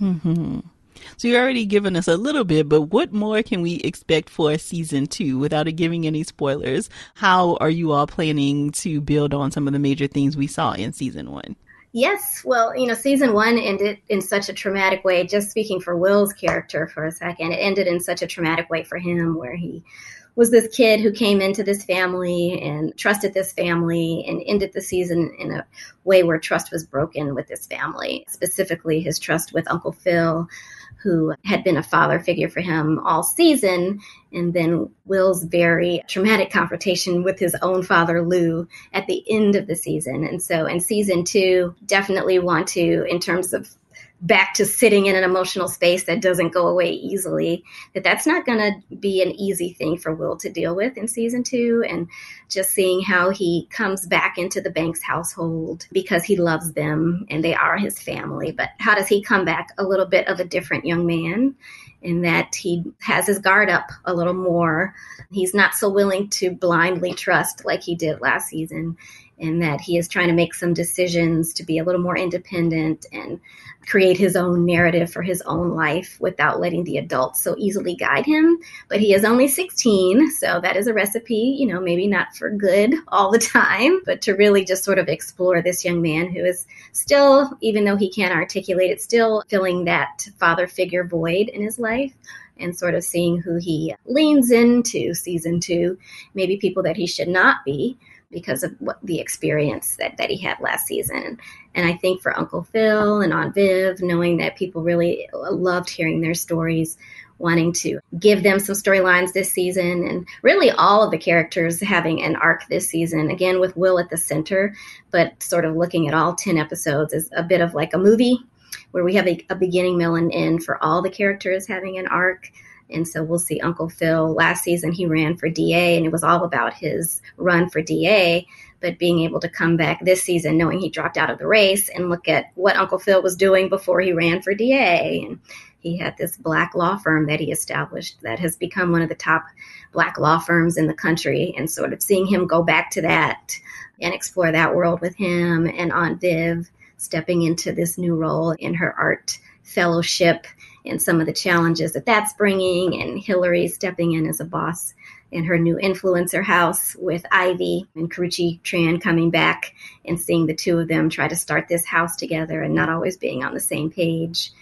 Mm-hmm. So you've already given us a little bit, but what more can we expect for season two without giving any spoilers? How are you all planning to build on some of the major things we saw in season one? Yes, well, you know, season one ended in such a traumatic way. Just speaking for Will's character for a second, it ended in such a traumatic way for him where he was this kid who came into this family and trusted this family and ended the season in a way where trust was broken with this family, specifically his trust with Uncle Phil, who had been a father figure for him all season. And then Will's very traumatic confrontation with his own father, Lou, at the end of the season. And so in season two, definitely want to, in terms of back to sitting in an emotional space that doesn't go away easily that that's not going to be an easy thing for will to deal with in season two. And just seeing how he comes back into the banks household because he loves them and they are his family. But how does he come back a little bit of a different young man in that he has his guard up a little more? He's not so willing to blindly trust like he did last season and that he is trying to make some decisions to be a little more independent and create his own narrative for his own life without letting the adults so easily guide him. But he is only 16, so that is a recipe, you know, maybe not for good all the time, but to really just sort of explore this young man who is still, even though he can't articulate it, still filling that father figure void in his life and sort of seeing who he leans into season two, maybe people that he should not be because of what the experience that, that he had last season. And I think for Uncle Phil and Aunt Viv, knowing that people really loved hearing their stories, wanting to give them some storylines this season, and really all of the characters having an arc this season, again, with Will at the center, but sort of looking at all 10 episodes as a bit of like a movie where we have a, a beginning, middle, and end for all the characters having an arc. And so we'll see Uncle Phil. Last season, he ran for DA, and it was all about his run for DA. But being able to come back this season, knowing he dropped out of the race, and look at what Uncle Phil was doing before he ran for DA. And he had this black law firm that he established that has become one of the top black law firms in the country. And sort of seeing him go back to that and explore that world with him and Aunt Viv stepping into this new role in her art fellowship and some of the challenges that that's bringing, and Hillary stepping in as a boss in her new influencer house with Ivy and Karrueche Tran coming back and seeing the two of them try to start this house together and not always being on the same page.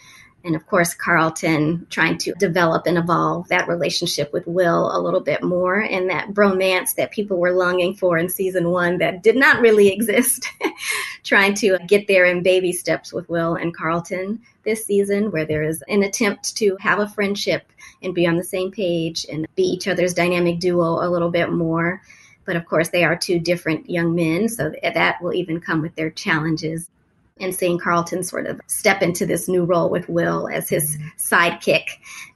And of course Carlton trying to develop and evolve that relationship with Will a little bit more and that bromance that people were longing for in season 1 that did not really [LAUGHS] exist [LAUGHS] trying to get there in baby steps with Will and Carlton this season where there is an attempt to have a friendship and be on the same page and be each other's dynamic duo a little bit more but of course they are two different young men so that will even come with their challenges and seeing Carlton sort of step into this new role with Will as his sidekick.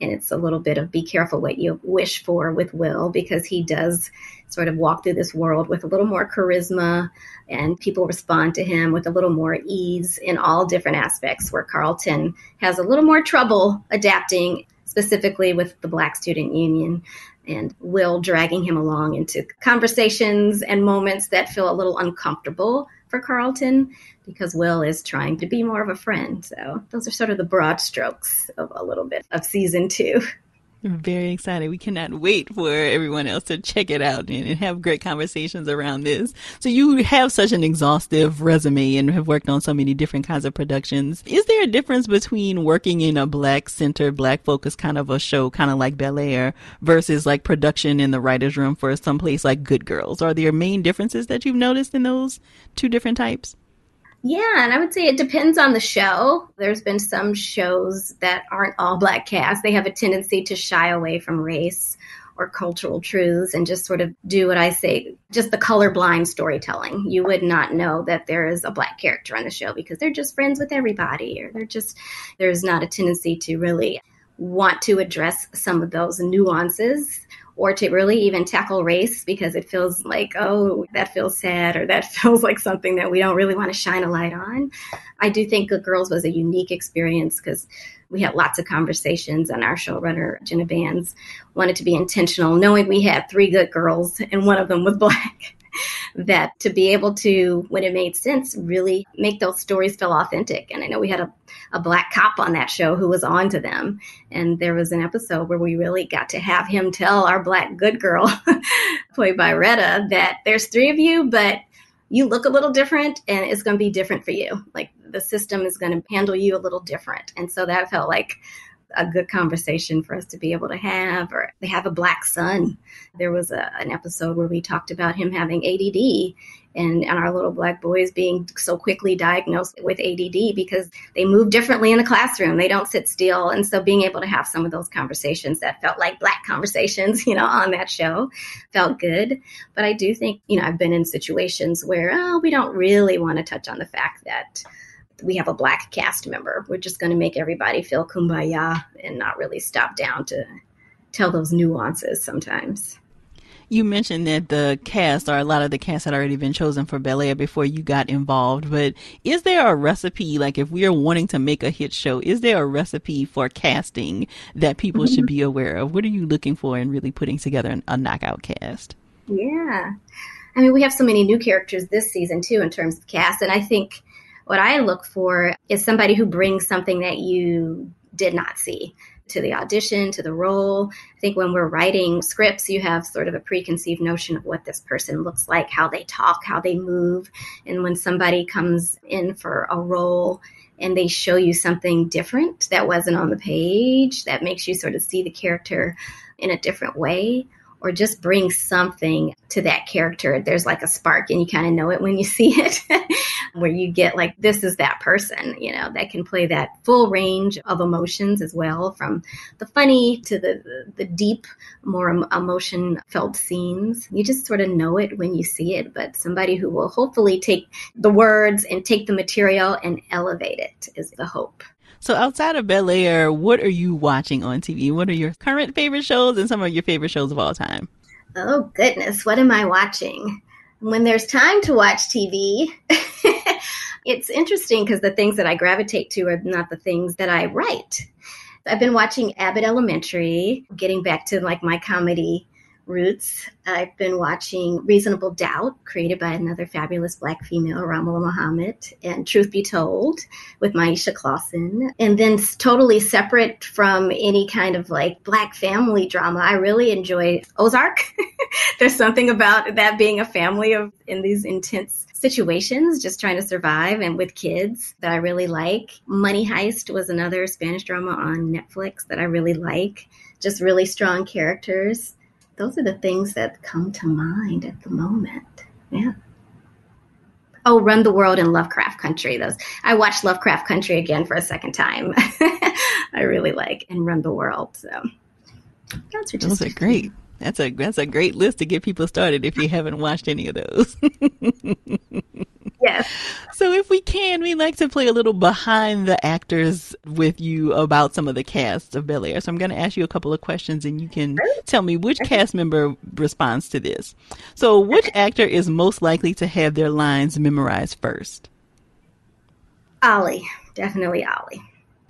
And it's a little bit of be careful what you wish for with Will because he does sort of walk through this world with a little more charisma and people respond to him with a little more ease in all different aspects where Carlton has a little more trouble adapting specifically with the Black Student Union and Will dragging him along into conversations and moments that feel a little uncomfortable for Carlton because Will is trying to be more of a friend. So those are sort of the broad strokes of a little bit of season two. [LAUGHS] very excited. We cannot wait for everyone else to check it out and, have great conversations around this. So you have such an exhaustive resume and have worked on so many different kinds of productions. Is there a difference between working in a black center, black focused kind of a show, kind of like Bel Air, versus like production in the writer's room for some place like Good Girls? Are there main differences that you've noticed in those two different types? Yeah, and I would say it depends on the show. There's been some shows that aren't all black cast. They have a tendency to shy away from race or cultural truths and just sort of do what I say, just the colorblind storytelling. You would not know that there is a black character on the show because they're just friends with everybody or they're just there's not a tendency to really want to address some of those nuances or to really even tackle race because it feels like, oh, that feels sad or that [LAUGHS] feels like something that we don't really want to shine a light on. I do think Good Girls was a unique experience because we had lots of conversations and our showrunner, Jenna Bans, wanted to be intentional, knowing we had three good girls and one of them was [LAUGHS] black that to be able to, when it made sense, really make those stories feel authentic. And I know we had a, a black cop on that show who was on to them. And there was an episode where we really got to have him tell our black good girl, [LAUGHS] played by Retta, that there's three of you, but you look a little different and it's going to be different for you. Like the system is going to handle you a little different. And so that felt like a good conversation for us to be able to have. Or they have a black son. There was a, an episode where we talked about him having ADD and, and our little black boys being so quickly diagnosed with ADD because they move differently in the classroom. They don't sit still. And so being able to have some of those conversations that felt like black conversations, [LAUGHS] you know, on that show felt good. But I do think, you know, I've been in situations where, oh, we don't really want to touch on the fact that we have a black cast member. We're just going to make everybody feel kumbaya and not really stop down to tell those nuances sometimes. You mentioned that the cast or a lot of the cast had already been chosen for Bel Air before you got involved, but is there a recipe, like if we are wanting to make a hit show, is there a recipe for casting that people should be aware of? What are you looking for in really putting together a knockout cast? Yeah. I mean, we have so many new characters this season too in terms of cast, and I think what I look for is somebody who brings something that you did not see to the audition, to the role. I think when we're writing scripts, you have sort of a preconceived notion of what this person looks like, how they talk, how they move. And when somebody comes in for a role and they show you something different that wasn't on the page, that makes you sort of see the character in a different way, or just bring something to that character. There's like a spark and you kind of know it when you [LAUGHS] see it, where you get like, this is that person, you know, that can play that full range of emotions as well, from the funny to the, the deep, more emotion felt scenes. You just sort of know it when you see it, but somebody who will hopefully take the words and take the material and elevate it is the hope. So outside of Bel Air, what are you watching on TV? What are your current favorite shows and some of your favorite shows of all time? Oh goodness, what am I watching? When there's time to watch TV, [LAUGHS] it's interesting because the things that I gravitate to are not the things that I write. I've been watching Abbott Elementary, getting back to like my comedy roots. I've been watching Reasonable Doubt, created by another fabulous black female, Raamla Mohamed, and Truth Be Told with Maisha Closson. And then totally separate from any kind of like black family drama, I really enjoy Ozark. [LAUGHS] There's something about that being a family of in these intense situations, just trying to survive and with kids that I really like. Money Heist was another Spanish drama on Netflix that I really like. Just really strong characters those are the things that come to mind at the moment. Yeah. Oh, Run the World and Lovecraft Country. Those I watched Lovecraft Country again for a second time. [LAUGHS] I really like and Run the World. So those are just those are great. That's a that's a great list to get people started if you haven't watched any of those. [LAUGHS] yes. So if we can, we'd like to play a little behind the actors with you about some of the casts of Bel Air. So I'm going to ask you a couple of questions and you can tell me which cast member responds to this. So which actor is most likely to have their lines memorized first? Olly. Definitely Olly.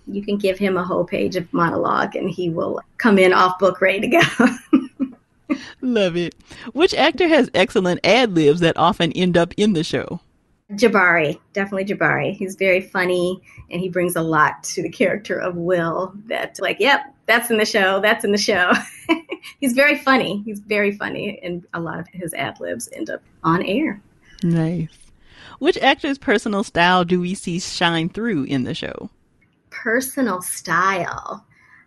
You can give him a whole page of monologue and he will come in off book ready to go. [LAUGHS] Love it. Which actor has excellent ad libs that often end up in the show? Jabari, definitely Jabari. He's very funny and he brings a lot to the character of Will that like, yep, that's in the show, that's in the show. [LAUGHS] He's very funny. He's very funny and a lot of his ad libs end up on air. Nice. Which actor's personal style do we see shine through in the show? Personal style.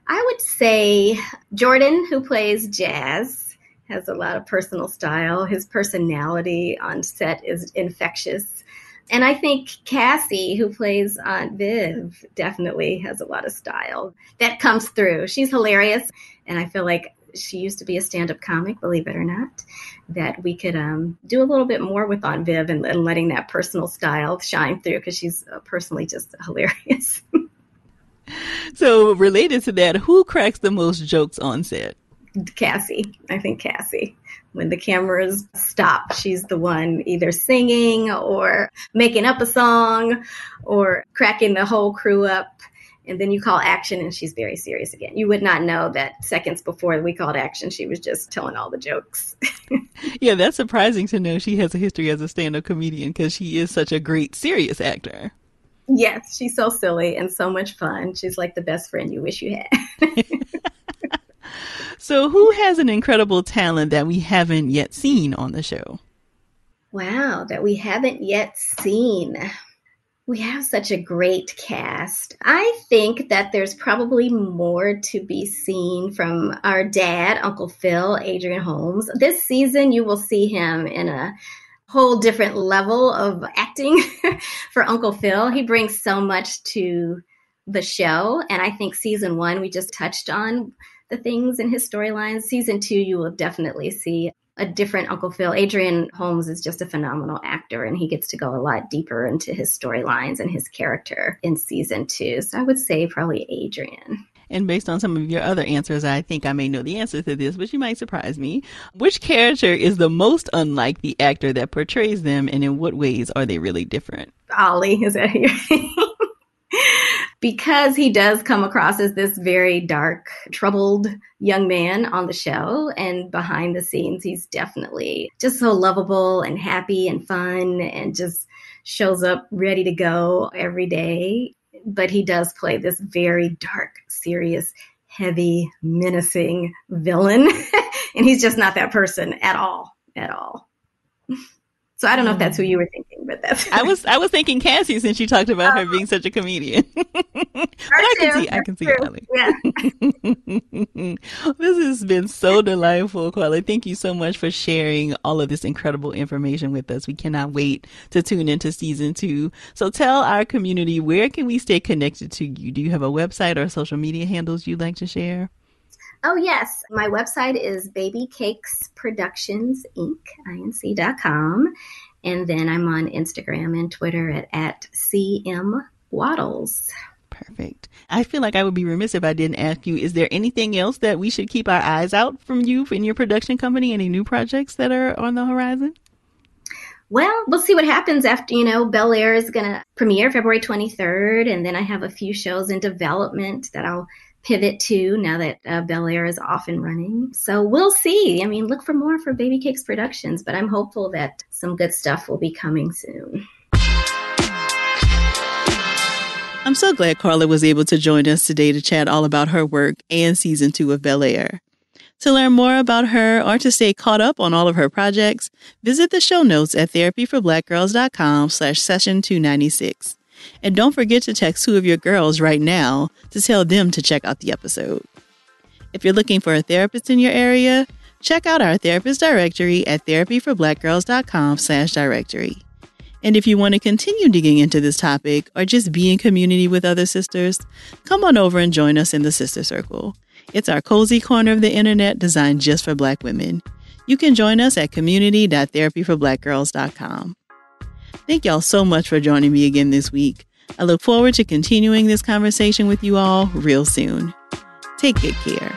I would say Jordan, who plays Jazz, has a lot of personal style. His personality on set is infectious and I think Cassie, who plays Aunt Viv, definitely has a lot of style that comes through. She's hilarious. And I feel like she used to be a stand up comic, believe it or not, that we could um, do a little bit more with Aunt Viv and, and letting that personal style shine through because she's uh, personally just [LAUGHS] hilarious. so, related to that, who cracks the most jokes on set? Cassie. I think Cassie when the cameras stop, she's the one either singing or making up a song or cracking the whole crew up. And then you call action and she's very serious again. You would not know that seconds before we called action, she was just telling all the jokes. [LAUGHS] yeah, that's surprising to know she has a history as a stand up comedian because she is such a great serious actor. Yes, she's so silly and so much fun. She's like the best friend you wish you had. [LAUGHS] So, who has an incredible talent that we haven't yet seen on the show? Wow, that we haven't yet seen. We have such a great cast. I think that there's probably more to be seen from our dad, Uncle Phil, Adrian Holmes. This season, you will see him in a whole different level of acting [LAUGHS] for Uncle Phil. He brings so much to the show. And I think season one, we just touched on the things in his storylines. Season two, you will definitely see a different Uncle Phil. Adrian Holmes is just a phenomenal actor, and he gets to go a lot deeper into his storylines and his character in season two. So I would say probably Adrian. And based on some of your other answers, I think I may know the answer to this, but you might surprise me. Which character is the most unlike the actor that portrays them, and in what ways are they really different? Olly, is that here? [LAUGHS] because he does come across as this very dark, troubled young man on the show. And behind the scenes, he's definitely just so lovable and happy and fun and just shows up ready to go every day. But he does play this very dark, serious, heavy, menacing villain. [LAUGHS] and he's just not that person at all, at all. So I don't know if that's who you um, were thinking, but that's I was [LAUGHS] I was thinking Cassie since you talked about her uh-huh. being such a comedian. [LAUGHS] but I can see I can see Carly. Yeah. [LAUGHS] this has been so delightful, Carly. Thank you so much for sharing all of this incredible information with us. We cannot wait to tune into season two. So tell our community where can we stay connected to you? Do you have a website or social media handles you'd like to share? Oh, yes. My website is Baby Cakes Productions Inc. And then I'm on Instagram and Twitter at, at CM Waddles. Perfect. I feel like I would be remiss if I didn't ask you, is there anything else that we should keep our eyes out from you in your production company? Any new projects that are on the horizon? Well, we'll see what happens after, you know, Bel Air is going to premiere February 23rd. And then I have a few shows in development that I'll pivot to now that uh, Bel Air is off and running. So we'll see. I mean, look for more for Baby Cakes Productions, but I'm hopeful that some good stuff will be coming soon. I'm so glad Carla was able to join us today to chat all about her work and season two of Bel Air. To learn more about her or to stay caught up on all of her projects, visit the show notes at therapyforblackgirls.com slash session 296. And don't forget to text two of your girls right now to tell them to check out the episode. If you're looking for a therapist in your area, check out our therapist directory at therapyforblackgirls.com slash directory. And if you want to continue digging into this topic or just be in community with other sisters, come on over and join us in the Sister Circle. It's our cozy corner of the internet designed just for Black women. You can join us at community.therapyforblackgirls.com. Thank y'all so much for joining me again this week. I look forward to continuing this conversation with you all real soon. Take good care.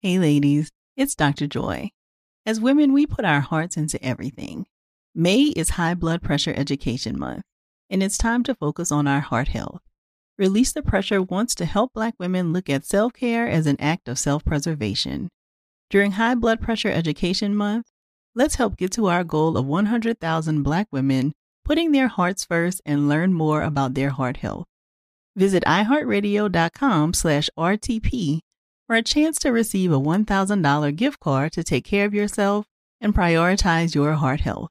Hey, ladies, it's Dr. Joy. As women, we put our hearts into everything. May is High Blood Pressure Education Month, and it's time to focus on our heart health. Release the Pressure wants to help Black women look at self care as an act of self preservation. During High Blood Pressure Education Month, let's help get to our goal of 100,000 Black women putting their hearts first and learn more about their heart health. Visit iHeartRadio.com slash RTP for a chance to receive a $1,000 gift card to take care of yourself and prioritize your heart health.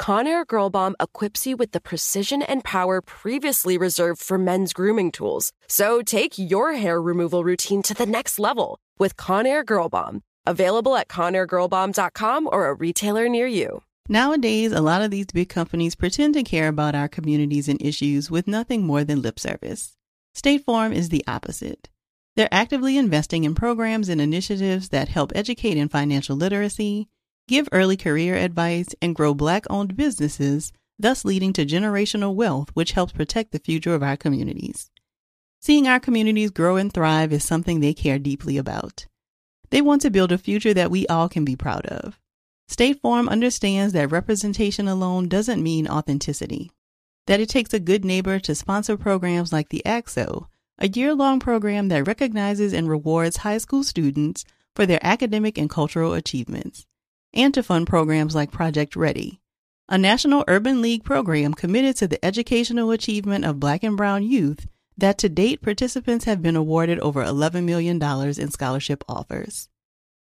Conair Girl Bomb equips you with the precision and power previously reserved for men's grooming tools. So take your hair removal routine to the next level with Conair Girl Bomb. Available at ConairGirlBomb.com or a retailer near you. Nowadays, a lot of these big companies pretend to care about our communities and issues with nothing more than lip service. State Farm is the opposite. They're actively investing in programs and initiatives that help educate in financial literacy, give early career advice, and grow Black owned businesses, thus leading to generational wealth, which helps protect the future of our communities. Seeing our communities grow and thrive is something they care deeply about. They want to build a future that we all can be proud of. State Farm understands that representation alone doesn't mean authenticity, that it takes a good neighbor to sponsor programs like the ACT-SO, a year long program that recognizes and rewards high school students for their academic and cultural achievements, and to fund programs like Project Ready, a national urban league program committed to the educational achievement of Black and Brown youth that to date participants have been awarded over $11 million in scholarship offers.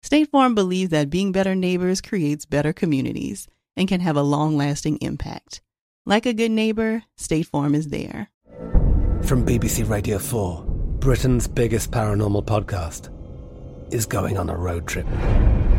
State Farm believes that being better neighbors creates better communities and can have a long lasting impact. Like a good neighbor, State Farm is there. From BBC Radio 4, Britain's biggest paranormal podcast is going on a road trip.